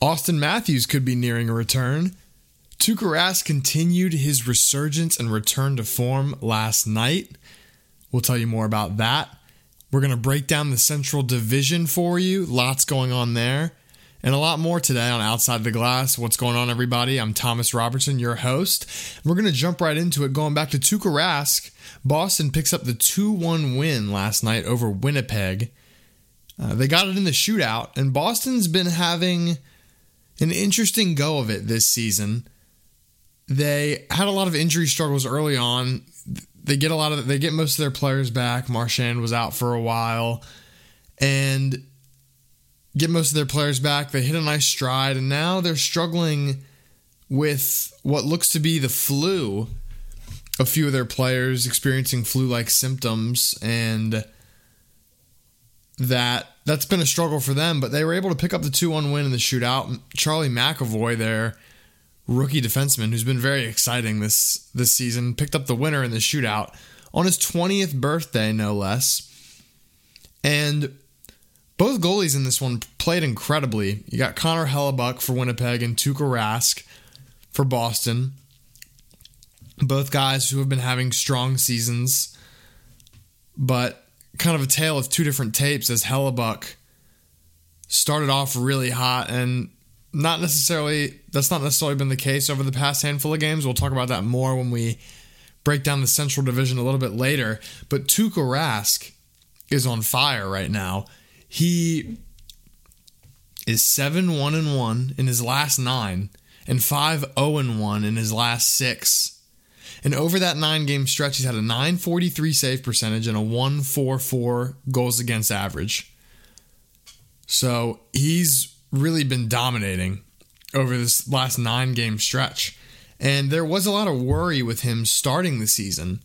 Auston Matthews could be nearing a return. Tuukka Rask continued his resurgence and return to form last night. We'll tell you more about that. We're going to break down the Central Division for you. Lots going on there. And a lot more today on Outside the Glass. What's going on, everybody? I'm Thomas Robertson, your host. We're going to jump right into it, going back to Tuukka Rask. Boston picks up the 2 1 win last night over Winnipeg. Uh, they got it in the shootout, and Boston's been having an interesting go of it this season. They had a lot of injury struggles early on. They get a lot of they get most of their players back. Marchand was out for a while, and get most of their players back. They hit a nice stride, and now they're struggling with what looks to be the flu. A few of their players experiencing flu-like symptoms, and that that's been a struggle for them. But they were able to pick up the two-one win in the shootout. Charlie McAvoy, their rookie defenseman, who's been very exciting this this season, picked up the winner in the shootout on his 20th birthday, no less. And both goalies in this one played incredibly. You got Connor Hellebuyck for Winnipeg and Tuukka Rask for Boston. Both guys who have been having strong seasons, but kind of a tale of two different tapes as Hellebuyck started off really hot and not necessarily that's not necessarily been the case over the past handful of games. We'll talk about that more when we break down the Central Division a little bit later. But Tuukka Rask is on fire right now. He is 7 1 and 1 in his last nine and 5 0 and 1 in his last six. And over that nine game stretch, he's had a 943 save percentage and a 144 goals against average. So he's really been dominating over this last nine game stretch. And there was a lot of worry with him starting the season.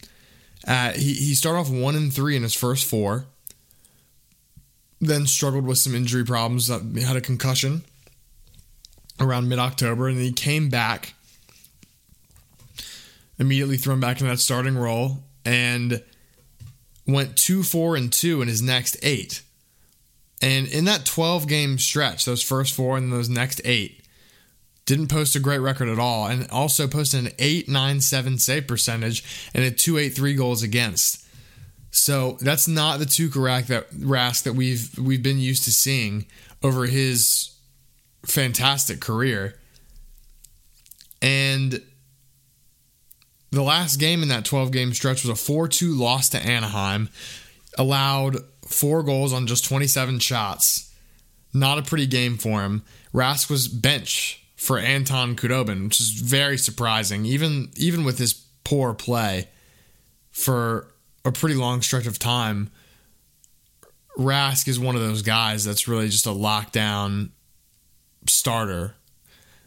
Uh, he, he started off one and three in his first four then struggled with some injury problems. He had a concussion around mid October, and he came back, immediately thrown back in that starting role, and went two, four, and two in his next eight. And in that 12 game stretch, those first four and those next eight, didn't post a great record at all, and also posted an 897 save percentage and a 283 goals against. So that's not the Tuukka that Rask that we've we've been used to seeing over his fantastic career. And the last game in that 12 game stretch was a 4 2 loss to Anaheim. Allowed four goals on just 27 shots. Not a pretty game for him. Rask was bench for Anton Khudobin, which is very surprising, even even with his poor play for a pretty long stretch of time, Rask is one of those guys that's really just a lockdown starter.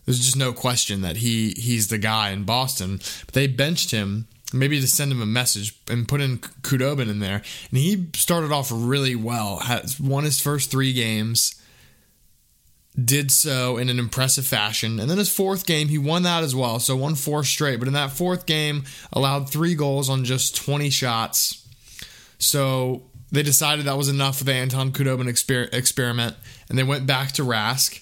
There's just no question that he he's the guy in Boston. But they benched him maybe to send him a message and put in Khudobin in there, and he started off really well. Has won his first three games. Did so in an impressive fashion. And then his fourth game, he won that as well. So won four straight. But in that fourth game, allowed three goals on just 20 shots. So they decided that was enough for the Anton Khudobin exper- experiment. And they went back to Rask.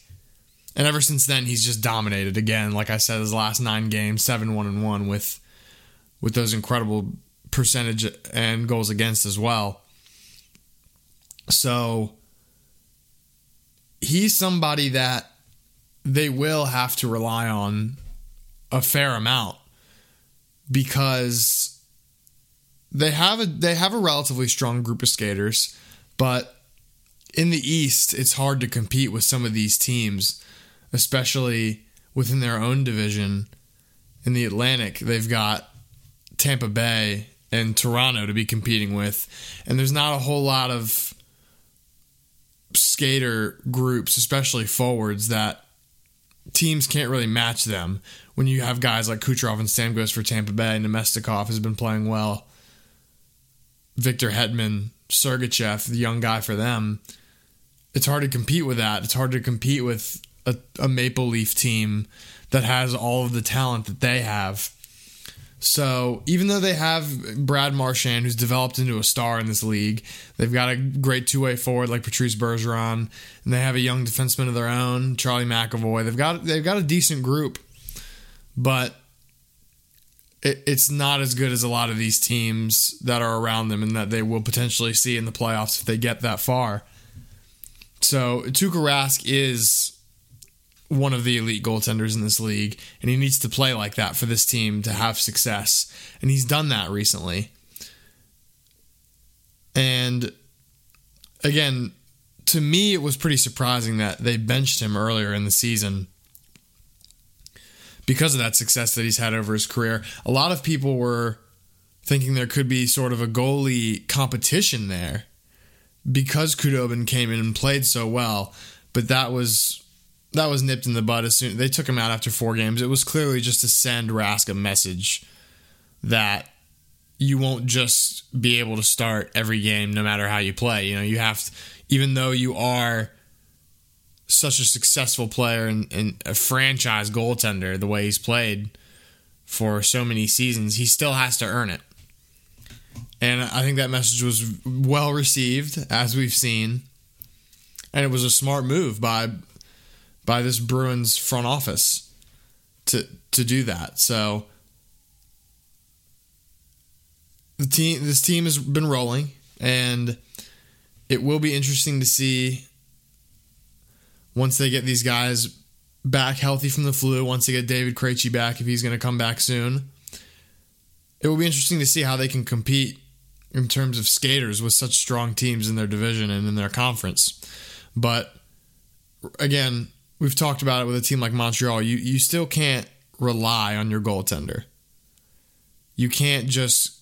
And ever since then, he's just dominated again. Like I said, his last nine games, 7 1 and 1 with, with those incredible percentage and goals against as well. So he's somebody that they will have to rely on a fair amount because they have a they have a relatively strong group of skaters, but in the East, it's hard to compete with some of these teams, especially within their own division. In the Atlantic, they've got Tampa Bay and Toronto to be competing with, and there's not a whole lot of skater groups, especially forwards, that teams can't really match them. When you have guys like Kucherov and Stamkos for Tampa Bay, Namestnikov has been playing well. Victor Hedman, Sergachev, the young guy for them. It's hard to compete with that. It's hard to compete with a, a Maple Leaf team that has all of the talent that they have. So even though they have Brad Marchand, who's developed into a star in this league, they've got a great two way forward like Patrice Bergeron, and they have a young defenseman of their own, Charlie McAvoy. They've got they've got a decent group, but it, it's not as good as a lot of these teams that are around them, and that they will potentially see in the playoffs if they get that far. So Tuukka Rask is one of the elite goaltenders in this league, and he needs to play like that for this team to have success. And he's done that recently. And again, to me, it was pretty surprising that they benched him earlier in the season because of that success that he's had over his career. A lot of people were thinking there could be sort of a goalie competition there because Khudobin came in and played so well, but that was that was nipped in the bud as soon they took him out after four games. It was clearly just to send Rask a message that you won't just be able to start every game no matter how you play. You know, you have to, even though you are such a successful player and, and a franchise goaltender, the way he's played for so many seasons, he still has to earn it. And I think that message was well received, as we've seen. And it was a smart move by by this Bruins front office to to do that. So the team this team has been rolling and it will be interesting to see once they get these guys back healthy from the flu, once they get David Krejci back if he's going to come back soon. It will be interesting to see how they can compete in terms of skaters with such strong teams in their division and in their conference. But again, we've talked about it with a team like Montreal. You you still can't rely on your goaltender. You can't just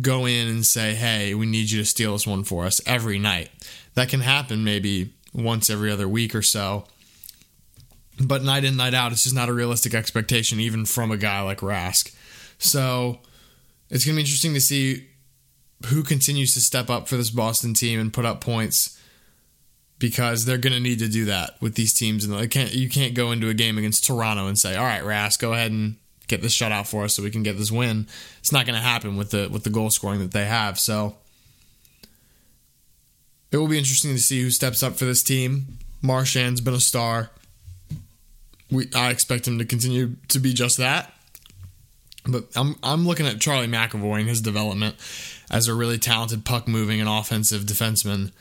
go in and say, "Hey, we need you to steal this one for us every night." That can happen maybe once every other week or so. But night in, night out, it's just not a realistic expectation, even from a guy like Rask. So it's going to be interesting to see who continues to step up for this Boston team and put up points because they're going to need to do that with these teams. And they can't you can't go into a game against Toronto and say, "All right, Rask, go ahead and get this shutout for us so we can get this win." It's not going to happen with the with the goal scoring that they have. So it will be interesting to see who steps up for this team. Marchand's been a star. We I expect him to continue to be just that. But I'm I'm looking at Charlie McAvoy and his development as a really talented puck moving and offensive defenseman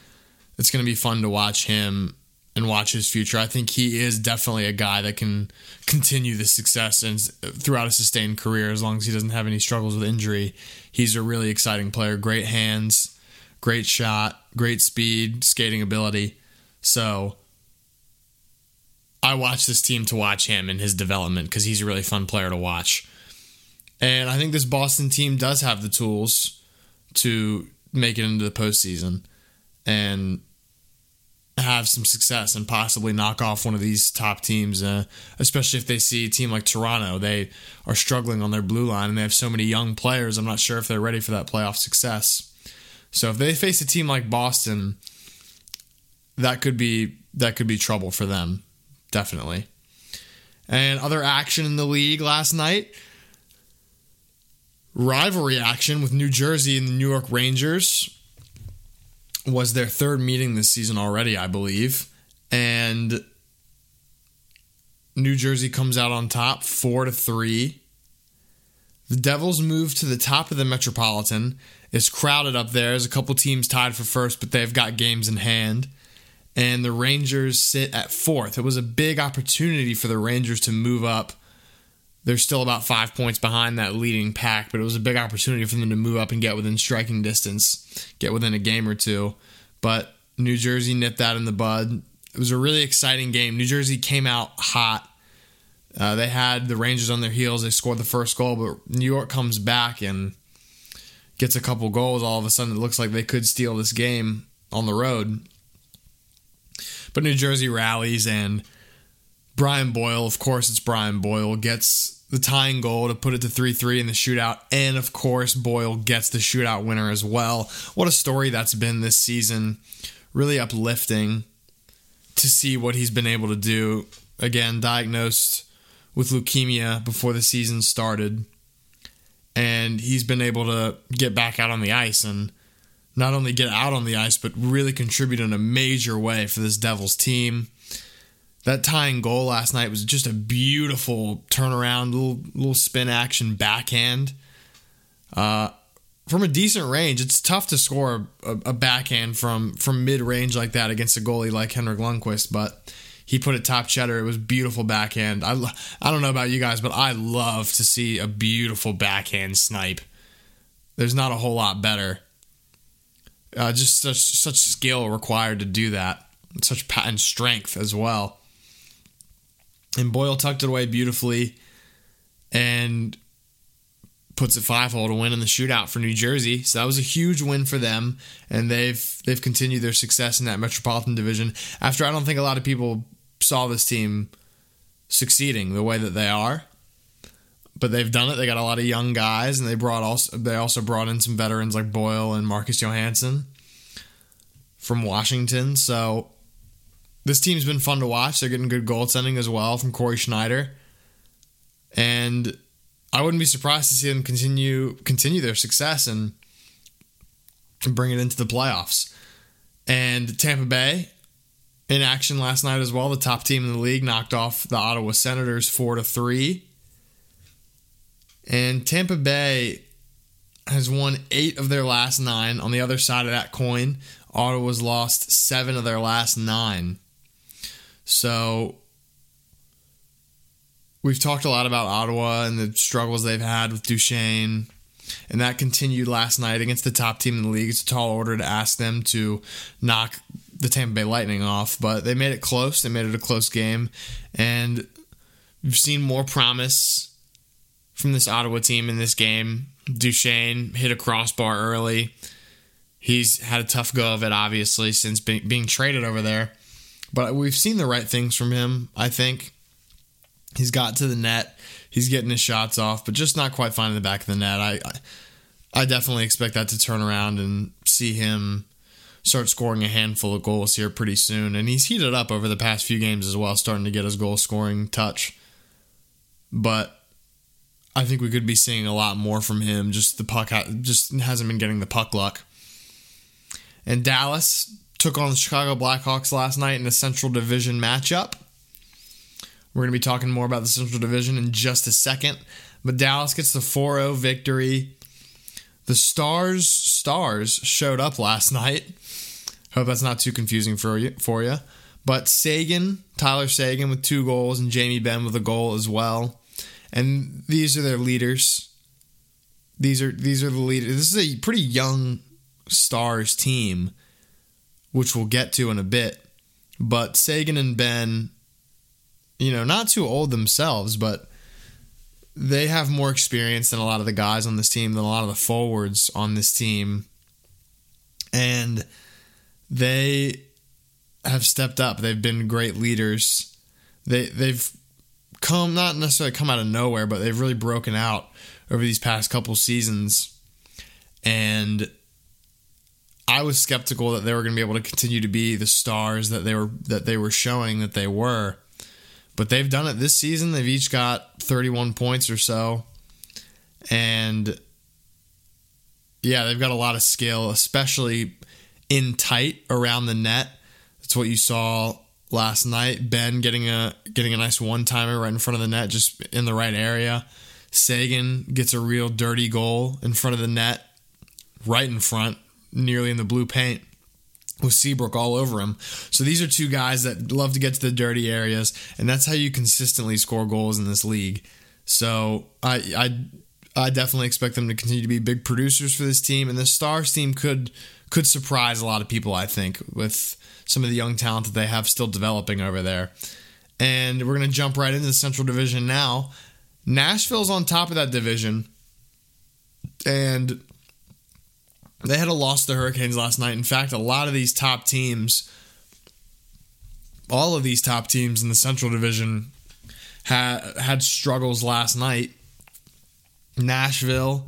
it's going to be fun to watch him and watch his future. I think he is definitely a guy that can continue the success and throughout a sustained career as long as he doesn't have any struggles with injury. He's a really exciting player, great hands, great shot, great speed, skating ability. So I watch this team to watch him and his development because he's a really fun player to watch. And I think this Boston team does have the tools to make it into the postseason and have some success and possibly knock off one of these top teams, uh, especially if they see a team like Toronto. They are struggling on their blue line and they have so many young players. I'm not sure if they're ready for that playoff success. So if they face a team like Boston, that could be that could be trouble for them, definitely. And other action in the league last night. Rivalry action with New Jersey and the New York Rangers was their third meeting this season already, I believe. And New Jersey comes out on top 4 to 3. The Devils move to the top of the Metropolitan. It's crowded up there. There's a couple teams tied for first, but they've got games in hand. And the Rangers sit at fourth. It was a big opportunity for the Rangers to move up they're still about five points behind that leading pack, but it was a big opportunity for them to move up and get within striking distance, get within a game or two. But New Jersey nipped that in the bud. It was a really exciting game. New Jersey came out hot. Uh, they had the Rangers on their heels. They scored the first goal, but New York comes back and gets a couple goals. All of a sudden, it looks like they could steal this game on the road. But New Jersey rallies and Brian Boyle, of course, it's Brian Boyle, gets the tying goal to put it to 3 3 in the shootout. And of course, Boyle gets the shootout winner as well. What a story that's been this season. Really uplifting to see what he's been able to do. Again, diagnosed with leukemia before the season started. and he's been able to get back out on the ice and not only get out on the ice, but really contribute in a major way for this Devils team. That tying goal last night was just a beautiful turnaround, little little spin action backhand. Uh, from a decent range, it's tough to score a, a backhand from from mid range like that against a goalie like Henrik Lundqvist, but he put it top cheddar. It was beautiful backhand. I I don't know about you guys, but I love to see a beautiful backhand snipe. There's not a whole lot better. Uh, just such such skill required to do that, such patent strength as well. And Boyle tucked it away beautifully, and puts it five hole to win in the shootout for New Jersey. So that was a huge win for them, and they've they've continued their success in that Metropolitan Division. After I don't think a lot of people saw this team succeeding the way that they are, but they've done it. They got a lot of young guys, and they brought also they also brought in some veterans like Boyle and Marcus Johansson from Washington. So this team's been fun to watch. They're getting good goaltending as well from Cory Schneider, and I wouldn't be surprised to see them continue continue their success and bring it into the playoffs. And Tampa Bay in action last night as well. The top team in the league knocked off the Ottawa Senators four to three. And Tampa Bay has won eight of their last nine. On the other side of that coin, Ottawa's lost seven of their last nine. So we've talked a lot about Ottawa and the struggles they've had with Duchene. And that continued last night against the top team in the league. It's a tall order to ask them to knock the Tampa Bay Lightning off, but they made it close. They made it a close game. And we've seen more promise from this Ottawa team in this game. Duchene hit a crossbar early. He's had a tough go of it, obviously, since being traded over there. But we've seen the right things from him, I think. He's got to the net. He's getting his shots off, but just not quite finding the back of the net. I, I, definitely expect that to turn around and see him start scoring a handful of goals here pretty soon. And he's heated up over the past few games as well, starting to get his goal scoring touch. But I think we could be seeing a lot more from him. Just the puck just hasn't been getting the puck luck. And Dallas took on the Chicago Blackhawks last night in a Central Division matchup. We're going to be talking more about the Central Division in just a second. But Dallas gets the 4 0 victory. The Stars Stars showed up last night. Hope that's not too confusing for you for you. But Seguin, Tyler Seguin with two goals and Jamie Benn with a goal as well. And these are their leaders. These are these are the leaders. This is a pretty young Stars team, which we'll get to in a bit. But Seguin and Benn, you know, not too old themselves, but they have more experience than a lot of the guys on this team, than a lot of the forwards on this team. And they have stepped up. They've been great leaders. They they've come not necessarily come out of nowhere, but they've really broken out over these past couple seasons. And I was skeptical that they were going to be able to continue to be the stars that they were that they were showing that they were. But they've done it this season. They've each got 31 points or so. And yeah, they've got a lot of skill, especially in tight around the net. That's what you saw last night. Benn getting a getting a nice one timer right in front of the net, just in the right area. Seguin gets a real dirty goal in front of the net, right in front, nearly in the blue paint with Seabrook all over him. So these are two guys that love to get to the dirty areas, and that's how you consistently score goals in this league. So I I I definitely expect them to continue to be big producers for this team, and the Stars team could could surprise a lot of people. I think with some of the young talent that they have still developing over there. And we're gonna jump right into the Central Division now. Nashville's on top of that division, and they had a loss to the Hurricanes last night. In fact, a lot of these top teams, all of these top teams in the Central Division, had had struggles last night. Nashville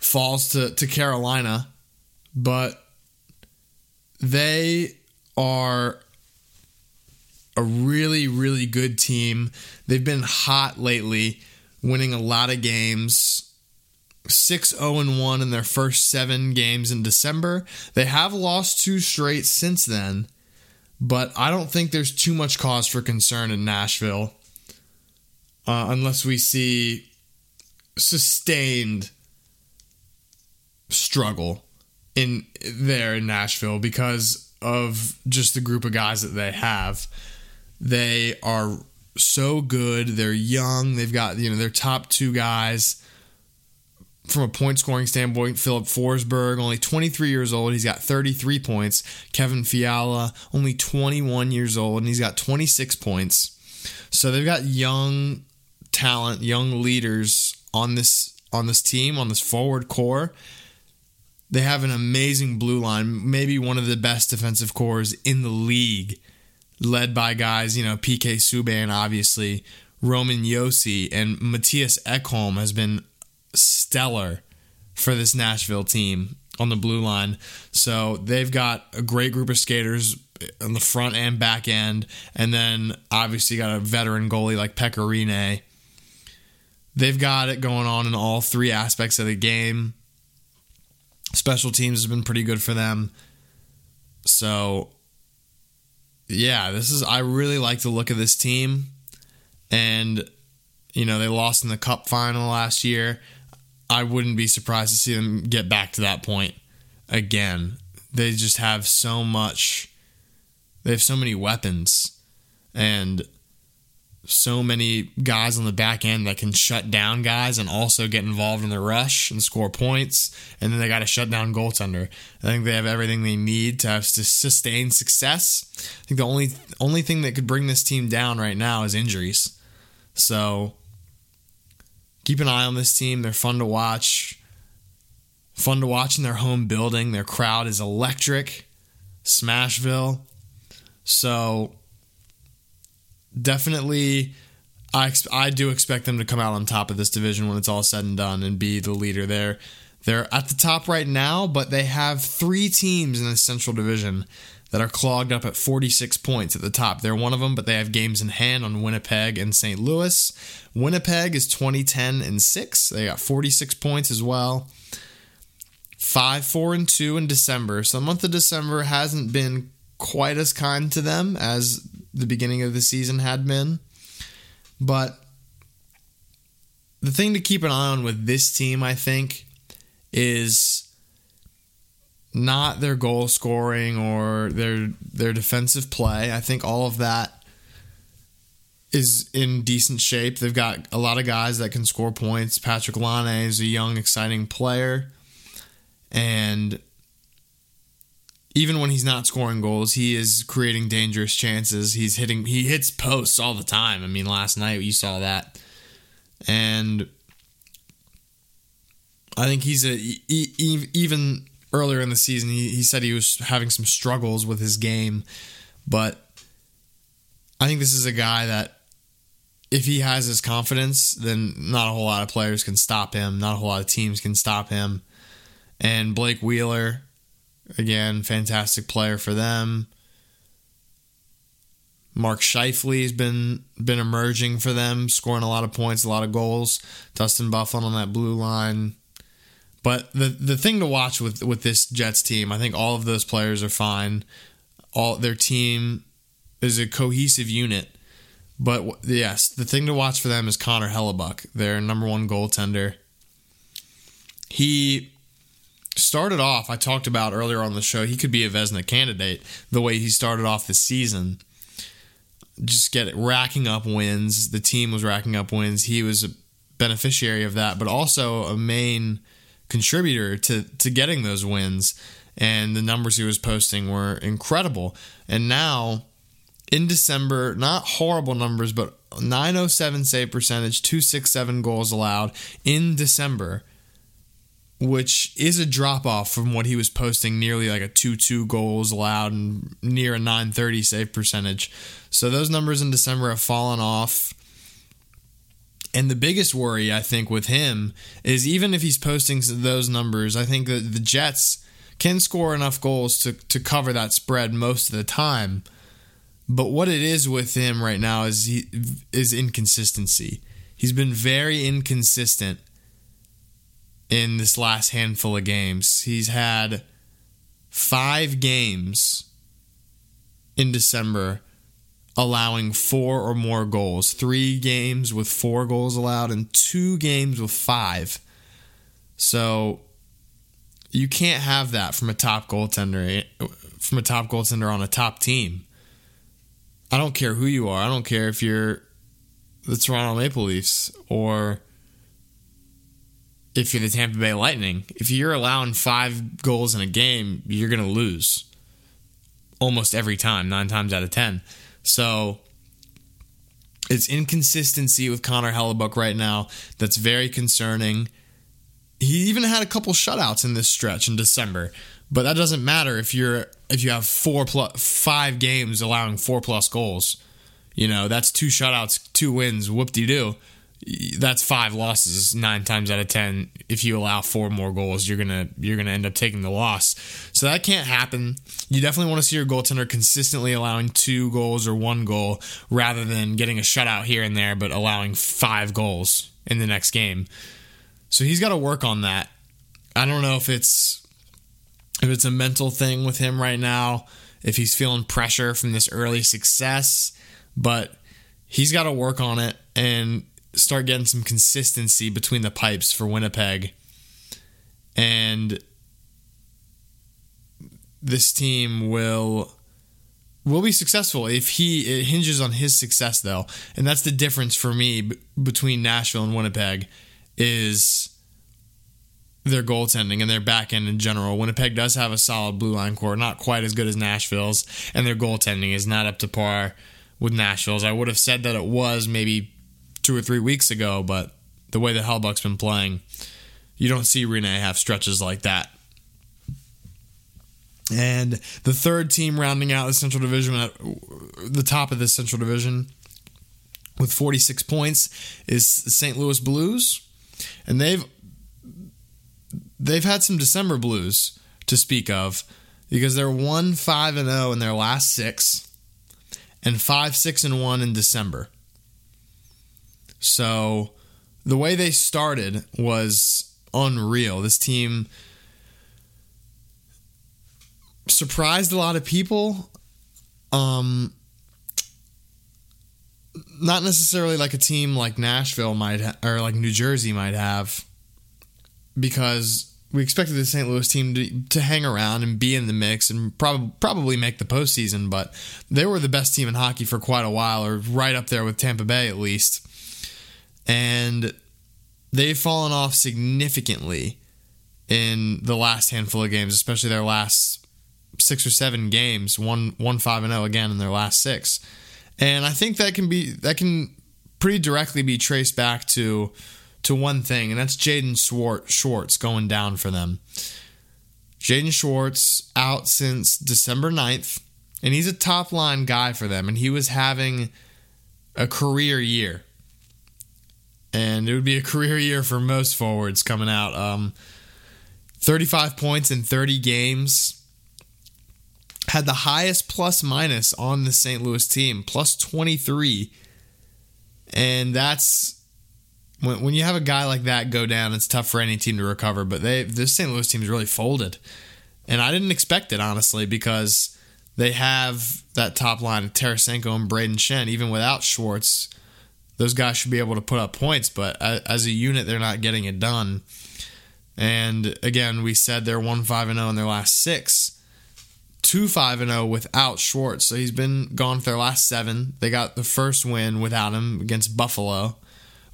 falls to, to Carolina, but they are a really, really good team. They've been hot lately, winning a lot of games 6 0 1 in their first seven games in December. They have lost two straight since then, but I don't think there's too much cause for concern in Nashville uh, unless we see sustained struggle in there in Nashville because of just the group of guys that they have. They are so good. They're young. They've got, you know, their top two guys from a point scoring standpoint, Filip Forsberg, only 23 years old. He's got 33 points. Kevin Fiala, only 21 years old, and he's got 26 points. So they've got young talent, young leaders on this on this team, on this forward core. They have an amazing blue line, maybe one of the best defensive cores in the league, led by guys, you know, PK Subban, obviously, Roman Josi, and Mattias Ekholm has been stellar for this Nashville team on the blue line. So they've got a great group of skaters on the front and back end, and then obviously got a veteran goalie like Pekka Rinne. They've got it going on in all three aspects of the game. Special teams has been pretty good for them. So yeah, this is I really like the look of this team. And you know, they lost in the cup final last year. I wouldn't be surprised to see them get back to that point again. They just have so much they have so many weapons and so many guys on the back end that can shut down guys and also get involved in the rush and score points. And then they got a shut down goaltender. I think they have everything they need to have to sustain success. I think the only only thing that could bring this team down right now is injuries. So keep an eye on this team. They're fun to watch. Fun to watch in their home building. Their crowd is electric. Smashville. So definitely I I do expect them to come out on top of this division when it's all said and done and be the leader there. They're at the top right now, but they have three teams in the Central Division that are clogged up at 46 points at the top. They're one of them, but they have games in hand on Winnipeg and St. Louis. Winnipeg is 2010 and 6. They got 46 points as well. 5 4 and 2 in December. So the month of December hasn't been quite as kind to them as the beginning of the season had been. But the thing to keep an eye on with this team, I think, is not their goal scoring or their their defensive play. I think all of that is in decent shape. They've got a lot of guys that can score points. Patrik Laine is a young, exciting player. And even when he's not scoring goals, he is creating dangerous chances. He's hitting he hits posts all the time. I mean, last night you saw that. And I think he's a even earlier in the season he, he said he was having some struggles with his game, but I think this is a guy that if he has his confidence, then not a whole lot of players can stop him. Not a whole lot of teams can stop him. And Blake Wheeler, Again, fantastic player for them. Mark Scheifele has been been emerging for them, scoring a lot of points, a lot of goals. Dustin Byfuglien on that blue line. But the the thing to watch with with this Jets team, I think all of those players are fine. All their team is a cohesive unit. But yes, the thing to watch for them is Connor Hellebuyck, their number one goaltender. He started off, I talked about earlier on the show, he could be a Vezina candidate the way he started off the season. Just get it, racking up wins. The team was racking up wins. He was a beneficiary of that, but also a main contributor to, to getting those wins. And the numbers he was posting were incredible. And now, in December, not horrible numbers, but 907 save percentage, 267 goals allowed in December which is a drop off from what he was posting nearly like a 2-2 goals allowed and near a 930 save percentage. So those numbers in December have fallen off. And the biggest worry I think with him is even if he's posting those numbers, I think that the Jets can score enough goals to to cover that spread most of the time. But what it is with him right now is he is inconsistency. He's been very inconsistent in this last handful of games. He's had five games in December allowing four or more goals. Three games with four goals allowed, and two games with five. So you can't have that from a top goaltender from a top goaltender on a top team. I don't care who you are. I don't care if you're the Toronto Maple Leafs or if you're the Tampa Bay Lightning. If you're allowing five goals in a game, you're going to lose almost every time, nine times out of 10. So it's inconsistency with Connor Hellebuyck right now that's very concerning. He even had a couple shutouts in this stretch in December, but that doesn't matter if you're if you have four plus five games allowing four plus goals. You know that's two shutouts, two wins. Whoop de doo that's five losses nine times out of ten. If you allow four more goals, you're gonna you're gonna end up taking the loss. So that can't happen. You definitely want to see your goaltender consistently allowing two goals or one goal rather than getting a shutout here and there, but allowing five goals in the next game. So he's got to work on that. I don't know if it's if it's a mental thing with him right now, if he's feeling pressure from this early success, but he's got to work on it and start getting some consistency between the pipes for Winnipeg. And this team will will be successful if he it hinges on his success though. And that's the difference for me b- between Nashville and Winnipeg is their goaltending and their back end in general. Winnipeg does have a solid blue line core, not quite as good as Nashville's, and their goaltending is not up to par with Nashville's. I would have said that it was maybe two or three weeks ago, but the way that Hellebuyck's been playing, you don't see Rinne have stretches like that. And the third team rounding out the Central Division at the top of the Central Division with 46 points is St. Louis Blues, and they've they've had some December blues to speak of because they're 1 5 and 0 in their last 6 and 5 6 and 1 in December. So the way they started was unreal. This team surprised a lot of people. Um, not necessarily like a team like Nashville might ha- or like New Jersey might have, because we expected the St. Louis team to, to hang around and be in the mix and prob- probably make the postseason. But they were the best team in hockey for quite a while, or right up there with Tampa Bay at least and they've fallen off significantly in the last handful of games, especially their last six or seven games, one one five and zero again in their last six, and I think that can be that can pretty directly be traced back to to one thing, and that's Jaden Schwartz going down for them. Jaden Schwartz out since December 9th, and he's a top line guy for them, and he was having a career year and it would be a career year for most forwards coming out. Um, 35 points in 30 games. Had the highest plus minus on the St. Louis team, plus 23. And that's when, when you have a guy like that go down, it's tough for any team to recover. But they this St. Louis team is really folded. And I didn't expect it, honestly, because they have that top line of Tarasenko and Brayden Schenn, even without Schwartz those guys should be able to put up points, but as a unit, they're not getting it done. And again, we said they're 1 5 0 in their last six, 2 5 0 without Schwartz. So he's been gone for their last seven. They got the first win without him against Buffalo.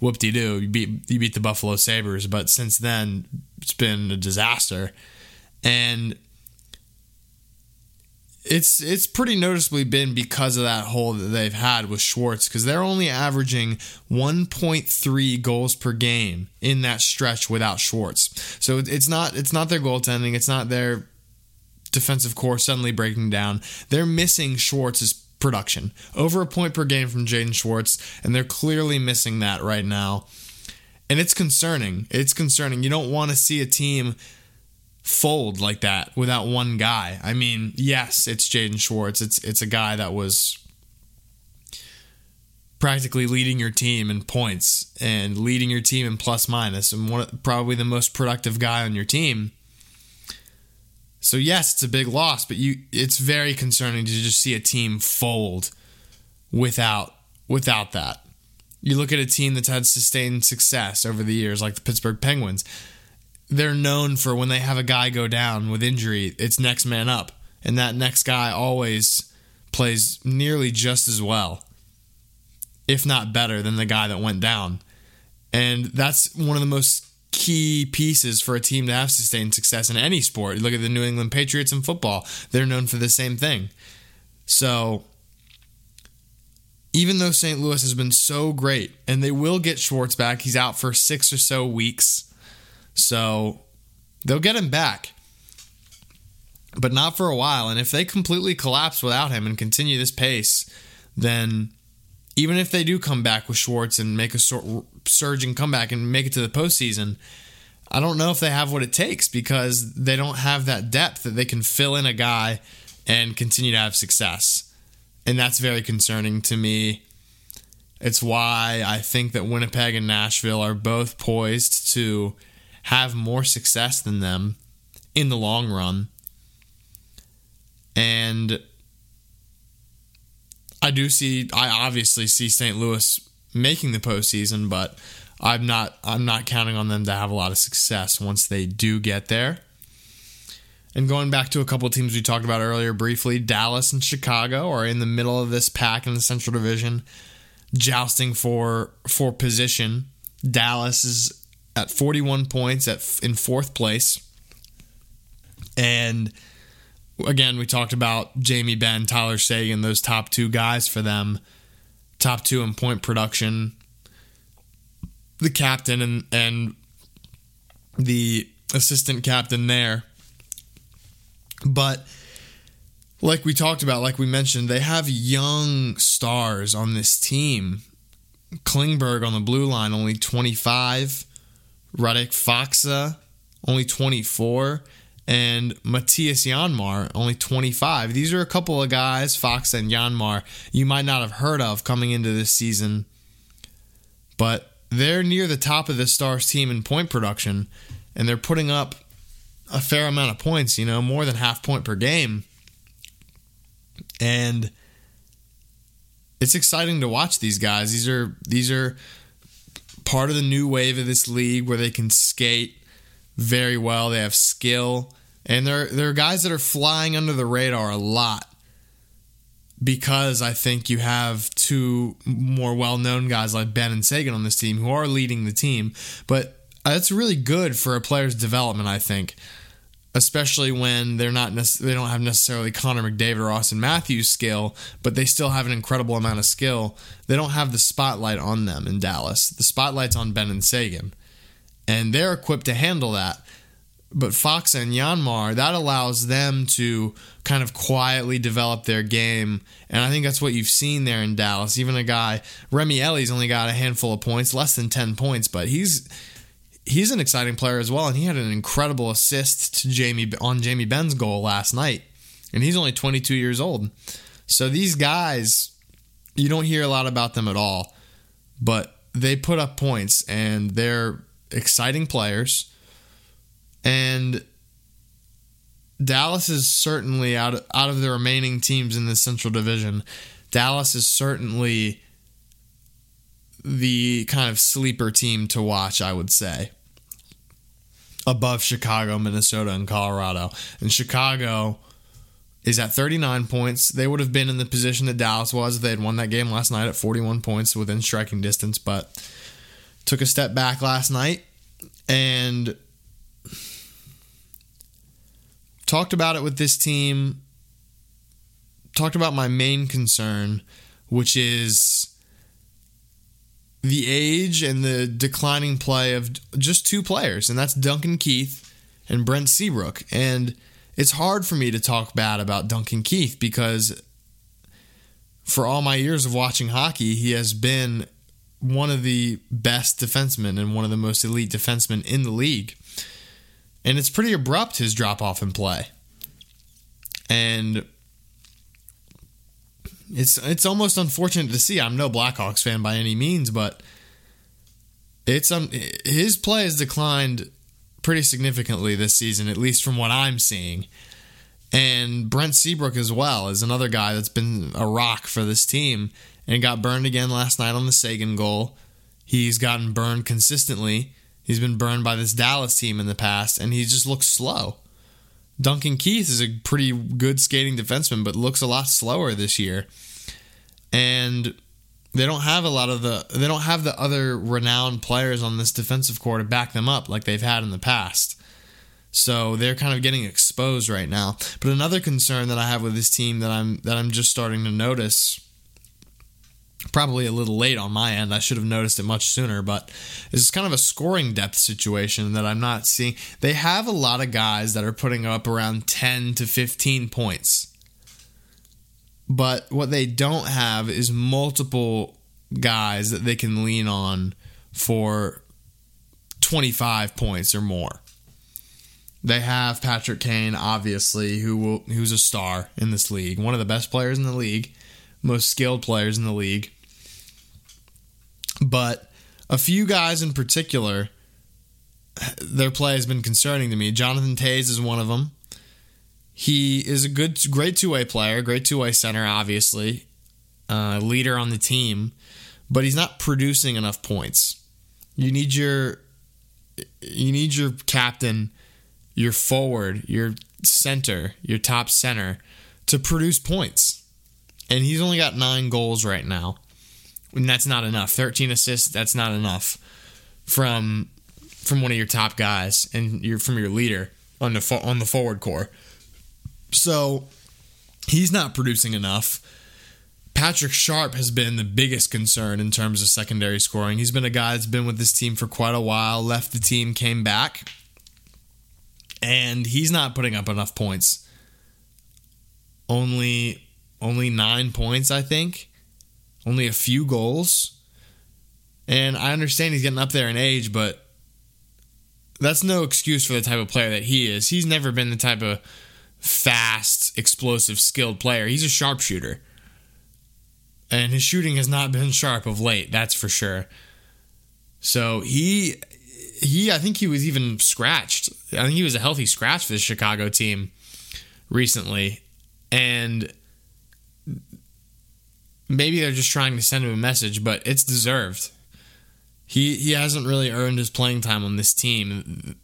Whoop de doo. You beat, you beat the Buffalo Sabres, but since then, it's been a disaster. And it's it's pretty noticeably been because of that hole that they've had with Schwartz because they're only averaging 1.3 goals per game in that stretch without Schwartz. So it's not it's not their goaltending, it's not their defensive core suddenly breaking down. They're missing Schwartz's production. Over a point per game from Jaden Schwartz, and they're clearly missing that right now. And it's concerning. It's concerning. You don't want to see a team fold like that without one guy. I mean, yes, it's Jaden Schwartz. It's it's a guy that was practically leading your team in points and leading your team in plus minus and one, probably the most productive guy on your team. So yes, it's a big loss, but you it's very concerning to just see a team fold without without that. You look at a team that's had sustained success over the years like the Pittsburgh Penguins. They're known for when they have a guy go down with injury, it's next man up, and that next guy always plays nearly just as well if not better than the guy that went down. And that's one of the most key pieces for a team to have sustained success in any sport. Look at the New England Patriots in football, they're known for the same thing. So, even though St. Louis has been so great, and they will get Schwartz back, he's out for six or so weeks. So, they'll get him back. But not for a while. And if they completely collapse without him and continue this pace, then even if they do come back with Schwartz and make a surging comeback and make it to the postseason, I don't know if they have what it takes because they don't have that depth that they can fill in a guy and continue to have success. And that's very concerning to me. It's why I think that Winnipeg and Nashville are both poised to have more success than them in the long run. And I do see. I obviously see St. Louis making the postseason, but I'm not. I'm not counting on them to have a lot of success once they do get there. And going back to a couple teams we talked about earlier briefly, Dallas and Chicago are in the middle of this pack in the Central Division, jousting for for position. Dallas is at 41 points at in fourth place, and again, we talked about Jamie Benn, Tyler Seguin, those top two guys for them, top two in point production. The captain and and the assistant captain there. But like we talked about, like we mentioned, they have young stars on this team. Klingberg on the blue line, only 25. Radek Faksa, only 24 and Mattias Janmark, only 25. These are a couple of guys, Fox and Janmar, you might not have heard of coming into this season, but they're near the top of the Stars team in point production, and they're putting up a fair amount of points, you know, more than half point per game. And it's exciting to watch these guys. These are these are part of the new wave of this league where they can skate very well. They have skill, and they're they're guys that are flying under the radar a lot because I think you have two more well-known guys like Benn and Seguin on this team who are leading the team. But uh, that's really good for a player's development, I think, especially when they're not nec- they don't have necessarily Connor McDavid or Auston Matthews skill, but they still have an incredible amount of skill. They don't have the spotlight on them in Dallas. The spotlight's on Benn and Seguin, and they're equipped to handle that. But Fox and Janmark, that allows them to kind of quietly develop their game. And I think that's what you've seen there in Dallas. Even a guy, Remi Elie's only got a handful of points, less than 10 points, but he's he's an exciting player as well. And he had an incredible assist to Jamie on Jamie Benn's goal last night. And he's only 22 years old. So these guys, you don't hear a lot about them at all, but they put up points and they're exciting players. And Dallas is certainly out of, out of the remaining teams in the Central Division. Dallas is certainly the kind of sleeper team to watch, I would say, above Chicago, Minnesota, and Colorado. And Chicago is at 39 points. They would have been in the position that Dallas was if they had won that game last night at 41 points within striking distance, but took a step back last night and talked about it with this team. Talked about my main concern, which is the age and the declining play of just two players, and that's Duncan Keith and Brent Seabrook. And it's hard for me to talk bad about Duncan Keith because for all my years of watching hockey, he has been one of the best defensemen and one of the most elite defensemen in the league. And it's pretty abrupt his drop off in play. And It's it's almost unfortunate to see. I'm no Blackhawks fan by any means, but it's um his play has declined pretty significantly this season, at least from what I'm seeing. And Brent Seabrook as well is another guy that's been a rock for this team and got burned again last night on the Seguin goal. He's gotten burned consistently. He's been burned by this Dallas team in the past, and he just looks slow. Duncan Keith is a pretty good skating defenseman, but looks a lot slower this year. And they don't have a lot of the they don't have the other renowned players on this defensive core to back them up like they've had in the past. So they're kind of getting exposed right now. But another concern that I have with this team that I'm that I'm just starting to notice probably a little late on my end. I should have noticed it much sooner, but it's kind of a scoring depth situation that I'm not seeing. They have a lot of guys that are putting up around 10 to 15 points. But what they don't have is multiple guys that they can lean on for 25 points or more. They have Patrick Kane, obviously, who will, who's a star in this league, one of the best players in the league, most skilled players in the league. But a few guys in particular, their play has been concerning to me. Jonathan Toews is one of them. He is a good, great two way player, great two way center, obviously, uh, leader on the team, but he's not producing enough points. You need your, you need your captain, your forward, your center, your top center to produce points, and he's only got nine goals right now and that's not enough. 13 assists, that's not enough from from one of your top guys and you're from your leader on the on the forward core. So he's not producing enough. Patrick Sharp has been the biggest concern in terms of secondary scoring. He's been a guy that's been with this team for quite a while, left the team, came back, and he's not putting up enough points. Only only 9 points, I think only a few goals. And I understand he's getting up there in age, but that's no excuse for the type of player that he is. He's never been the type of fast, explosive, skilled player. He's a sharpshooter. And his shooting has not been sharp of late, that's for sure. So he he I think he was even scratched. I think he was a healthy scratch for the Chicago team recently. And maybe they're just trying to send him a message, but it's deserved. He he hasn't really earned his playing time on this team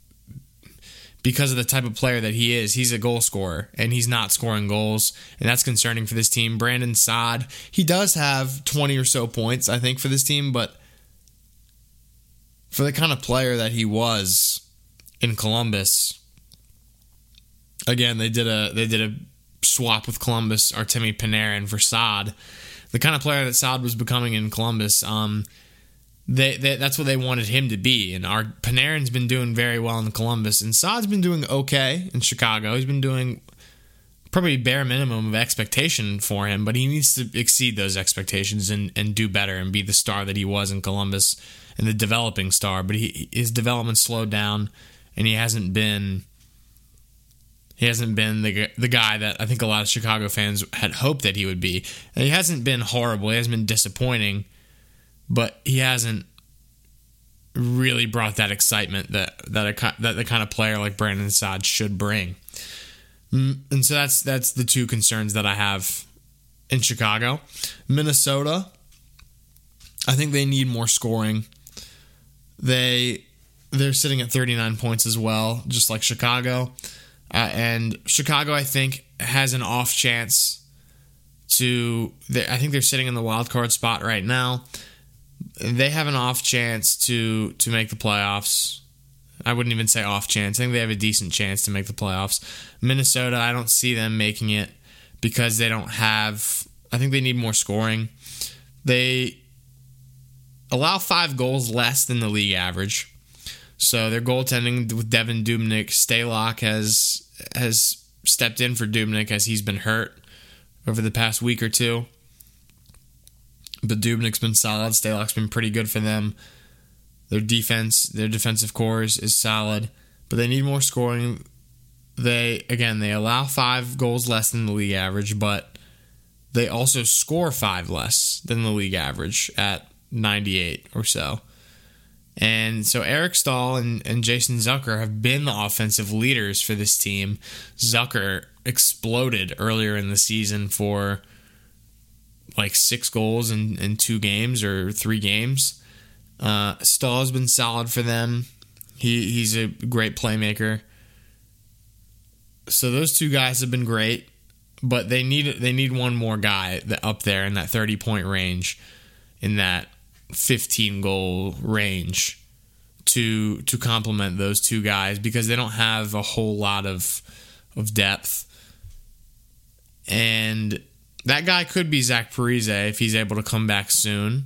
because of the type of player that he is. He's a goal scorer and he's not scoring goals, and that's concerning for this team. Brandon Saad, he does have 20 or so points, I think, for this team, but for the kind of player that he was in Columbus, again, they did a they did a swap with Columbus, Artemi Panarin for Saad the kind of player that Saad was becoming in Columbus. Um, they, they, that's what they wanted him to be. And our Panarin's been doing very well in Columbus, and Saad's been doing okay in Chicago. He's been doing probably bare minimum of expectation for him, but he needs to exceed those expectations and, and do better and be the star that he was in Columbus and the developing star. But he, his development slowed down, and he hasn't been he hasn't been the the guy that I think a lot of Chicago fans had hoped that he would be. He hasn't been horrible. He hasn't been disappointing, but he hasn't really brought that excitement that that a, that the kind of player like Brandon Saad should bring. Mm, and so that's that's the two concerns that I have in Chicago. Minnesota, I think they need more scoring. They they're sitting at 39 points as well, just like Chicago. Uh, and Chicago, I think, has an off chance to. I think they're sitting in the wild card spot right now. They have an off chance to to make the playoffs. I wouldn't even say off chance. I think they have a decent chance to make the playoffs. Minnesota, I don't see them making it because they don't have. I think they need more scoring. They allow five goals less than the league average. So their goaltending with Devin Dubnyk, Stalock has has stepped in for Dubnyk as he's been hurt over the past week or two. But Dubnyk's been solid. Stalock's been pretty good for them. Their defense, their defensive cores is solid, but they need more scoring. They again they allow five goals less than the league average, but they also score five less than the league average at 98 or so. And so Eric Staal and, and Jason Zucker have been the offensive leaders for this team. Zucker exploded earlier in the season for like six goals in, in two games or three games. Uh, Staal has been solid for them. He he's a great playmaker. So those two guys have been great, but they need they need one more guy up there in that 30 point range in that 15 goal range to to complement those two guys because they don't have a whole lot of of depth. And that guy could be Zach Parise if he's able to come back soon.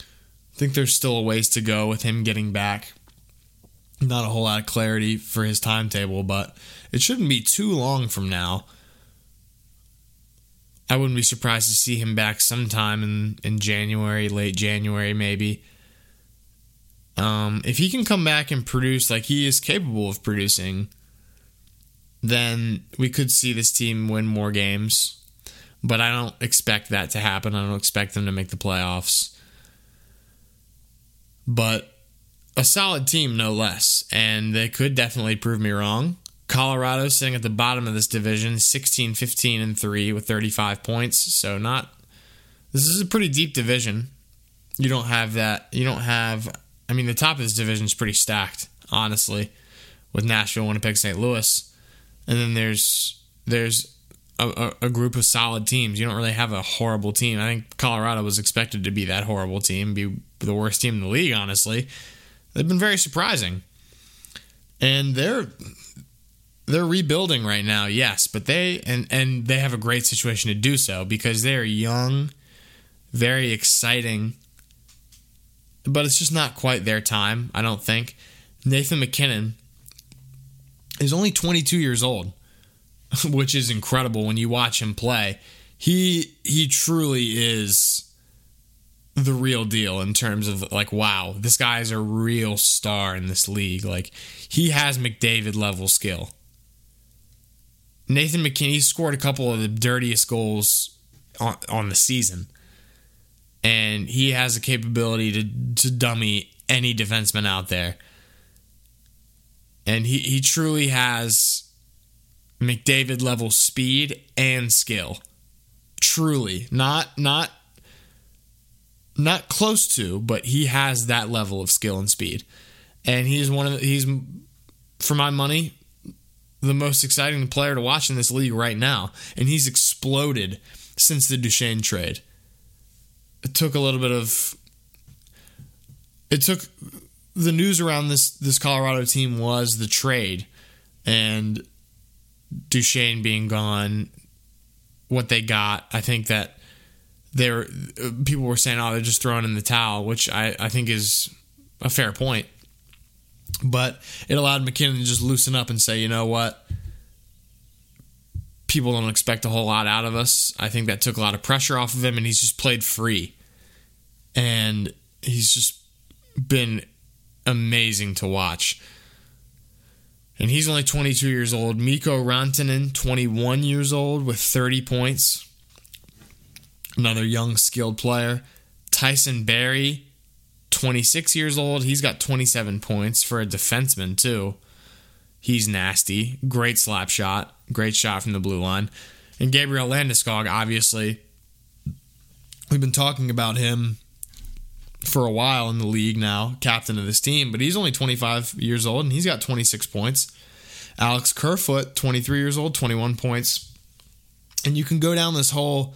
I think there's still a ways to go with him getting back. Not a whole lot of clarity for his timetable, but it shouldn't be too long from now. I wouldn't be surprised to see him back sometime in, in January, late January, maybe. Um, if he can come back and produce like he is capable of producing, then we could see this team win more games. But I don't expect that to happen. I don't expect them to make the playoffs. But a solid team, no less. And they could definitely prove me wrong. Colorado sitting at the bottom of this division, 16, 15, and 3 with 35 points. So not this is a pretty deep division. You don't have that you don't have I mean the top of this division is pretty stacked, honestly, with Nashville, Winnipeg, St. Louis. And then there's there's a, a, group of solid teams. You don't really have a horrible team. I think Colorado was expected to be that horrible team, be the worst team in the league, honestly. They've been very surprising. And they're they're rebuilding right now, yes, but they and and they have a great situation to do so because they're young, very exciting, but it's just not quite their time, I don't think. Nathan MacKinnon is only 22 years old, which is incredible when you watch him play. He he truly is the real deal in terms of like wow, this guy is a real star in this league. Like he has McDavid level skill. Nathan MacKinnon scored a couple of the dirtiest goals on, on the season. And he has the capability to, to dummy any defenseman out there. And he, he truly has McDavid level speed and skill. Truly. Not not not close to, but he has that level of skill and speed. And he's one of the, he's for my money the most exciting player to watch in this league right now, and he's exploded since the Duchene trade. It took a little bit of it took the news around this this Colorado team was the trade and Duchene being gone, what they got. I think that there people were saying, "Oh, they're just throwing in the towel," which I I think is a fair point. But it allowed MacKinnon to just loosen up and say, you know what? People don't expect a whole lot out of us. I think that took a lot of pressure off of him, and he's just played free. And he's just been amazing to watch. And he's only 22 years old. Mikko Rantanen, 21 years old, with 30 points. Another young, skilled player. Tyson Barrie, 26 years old. He's got 27 points for a defenseman, too. He's nasty. Great slap shot. Great shot from the blue line. And Gabriel Landeskog, obviously, we've been talking about him for a while in the league now, captain of this team, but he's only 25 years old and he's got 26 points. Alex Kerfoot, 23 years old, 21 points. And you can go down this whole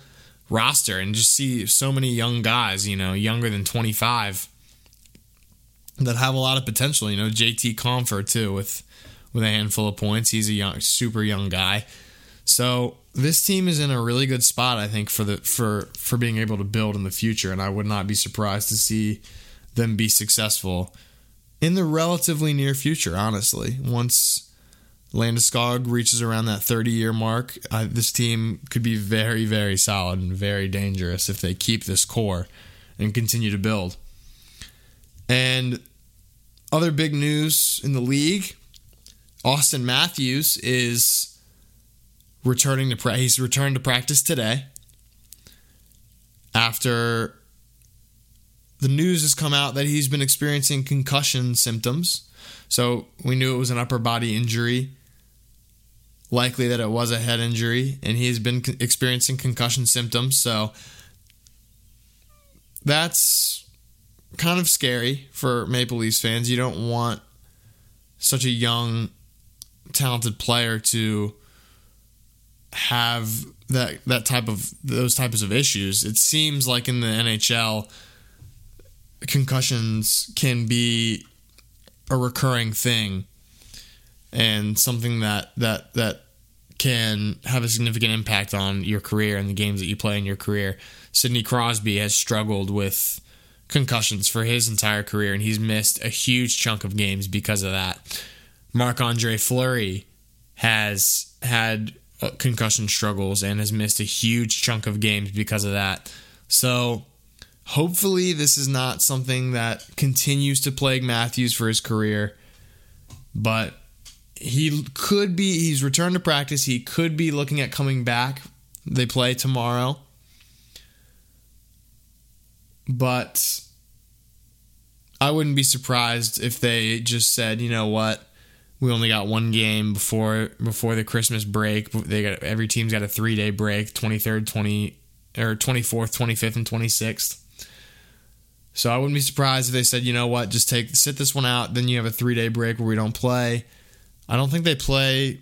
roster and just see so many young guys, you know, younger than 25 that have a lot of potential. You know, JT Compher too with with a handful of points. He's a young, super young guy. So this team is in a really good spot, I think, for the for for being able to build in the future, and I would not be surprised to see them be successful in the relatively near future. Honestly, once Landeskog reaches around that 30 year mark, this team could be very, very solid and very dangerous if they keep this core and continue to build. And other big news in the league Auston Matthews is returning to pra- he's returned to practice today. after the news has come out that he's been experiencing concussion symptoms. So we knew it was an upper body injury, likely that it was a head injury, and he's been experiencing concussion symptoms. So that's kind of scary for Maple Leafs fans. You don't want such a young, talented player to have that that type of those types of issues. It seems like in the NHL, concussions can be a recurring thing and something that that that can have a significant impact on your career and the games that you play in your career. Sidney Crosby has struggled with concussions for his entire career, and he's missed a huge chunk of games because of that. Marc Andre Fleury has had uh, concussion struggles and has missed a huge chunk of games because of that. So, hopefully, this is not something that continues to plague Matthews for his career, but he could be, he's returned to practice. He could be looking at coming back. They play tomorrow. But I wouldn't be surprised if they just said, you know what, we only got one game before before the Christmas break. They got every team's got a three day break: twenty third, twenty or twenty fourth, twenty fifth, and twenty sixth. So I wouldn't be surprised if they said, you know what, just take sit this one out. Then you have a three day break where we don't play. I don't think they play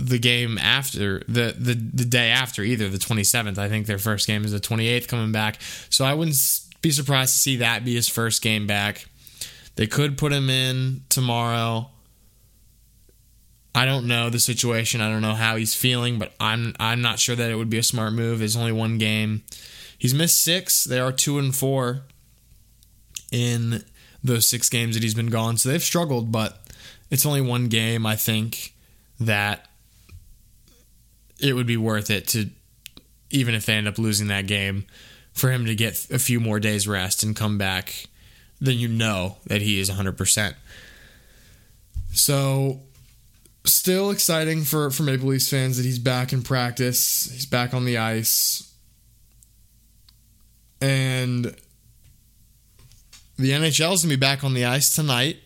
the game after the the the day after either the 27th. I think their first game is the 28th coming back. So I wouldn't be surprised to see that be his first game back. They could put him in tomorrow. I don't know the situation. I don't know how he's feeling, but I'm I'm not sure that it would be a smart move. It's only one game. He's missed six. They are two and four in those six games that he's been gone. So they've struggled, but it's only one game. I think that it would be worth it to even if they end up losing that game for him to get a few more days rest and come back then you know that he is 100%. So, still exciting for, for Maple Leafs fans that he's back in practice, he's back on the ice. And the NHL is going to be back on the ice tonight.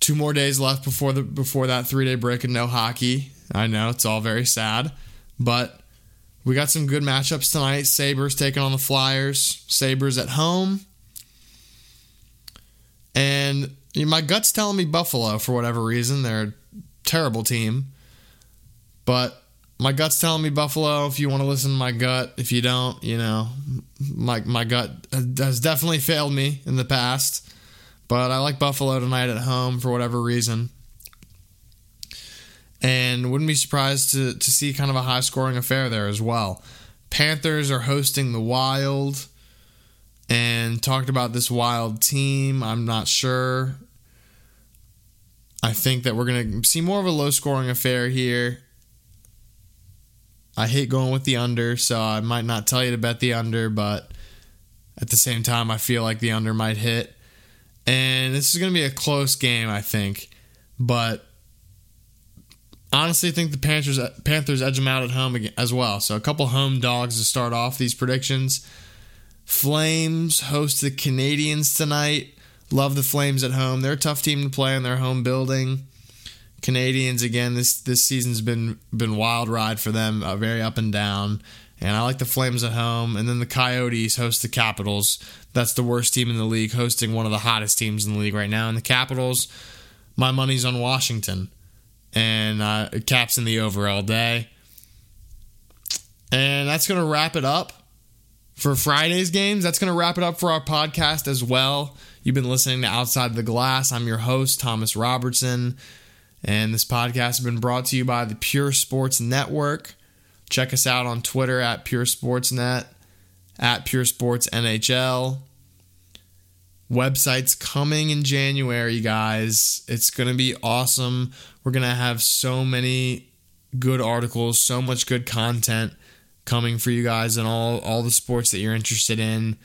Two more days left before the before that three day break and no hockey. I know it's all very sad, but we got some good matchups tonight. Sabres taking on the Flyers. Sabres at home. And my gut's telling me Buffalo for whatever reason. They're a terrible team. But my gut's telling me Buffalo. If you want to listen to my gut, if you don't, you know, my my gut has definitely failed me in the past. But I like Buffalo tonight at home for whatever reason. And wouldn't be surprised to, to see kind of a high scoring affair there as well. Panthers are hosting the Wild and talked about this wild team. I'm not sure. I think that we're going to see more of a low scoring affair here. I hate going with the under, so I might not tell you to bet the under, but at the same time, I feel like the under might hit. And this is going to be a close game, I think. But honestly, think the Panthers Panthers edge them out at home as well. So a couple home dogs to start off these predictions. Flames host the Canadiens tonight. Love the Flames at home. They're a tough team to play in their home building. Canadiens again. This this season's been been wild ride for them, uh, very up and down. And I like the Flames at home. And then the Coyotes host the Capitals. That's the worst team in the league, hosting one of the hottest teams in the league right now. And the Capitals, my money's on Washington, and uh, Caps in the over all day. And that's gonna wrap it up for Friday's games. That's going to wrap it up for our podcast as well. You've been listening to Outside the Glass. I'm your host, Thomas Robertson, and this podcast has been brought to you by the Pure Sports Network. Check us out on Twitter at Pure Sports Net, at Pure Sports NHL. Website's coming in January, guys. It's going to be awesome. We're going to have so many good articles, so much good content coming for you guys and all all the sports that you're interested in,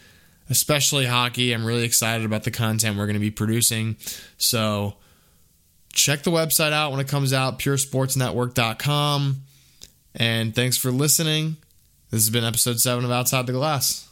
especially hockey. I'm really excited about the content we're going to be producing. So check the website out when it comes out puresportsnetwork.com and thanks for listening This has been episode seven of Outside the Glass.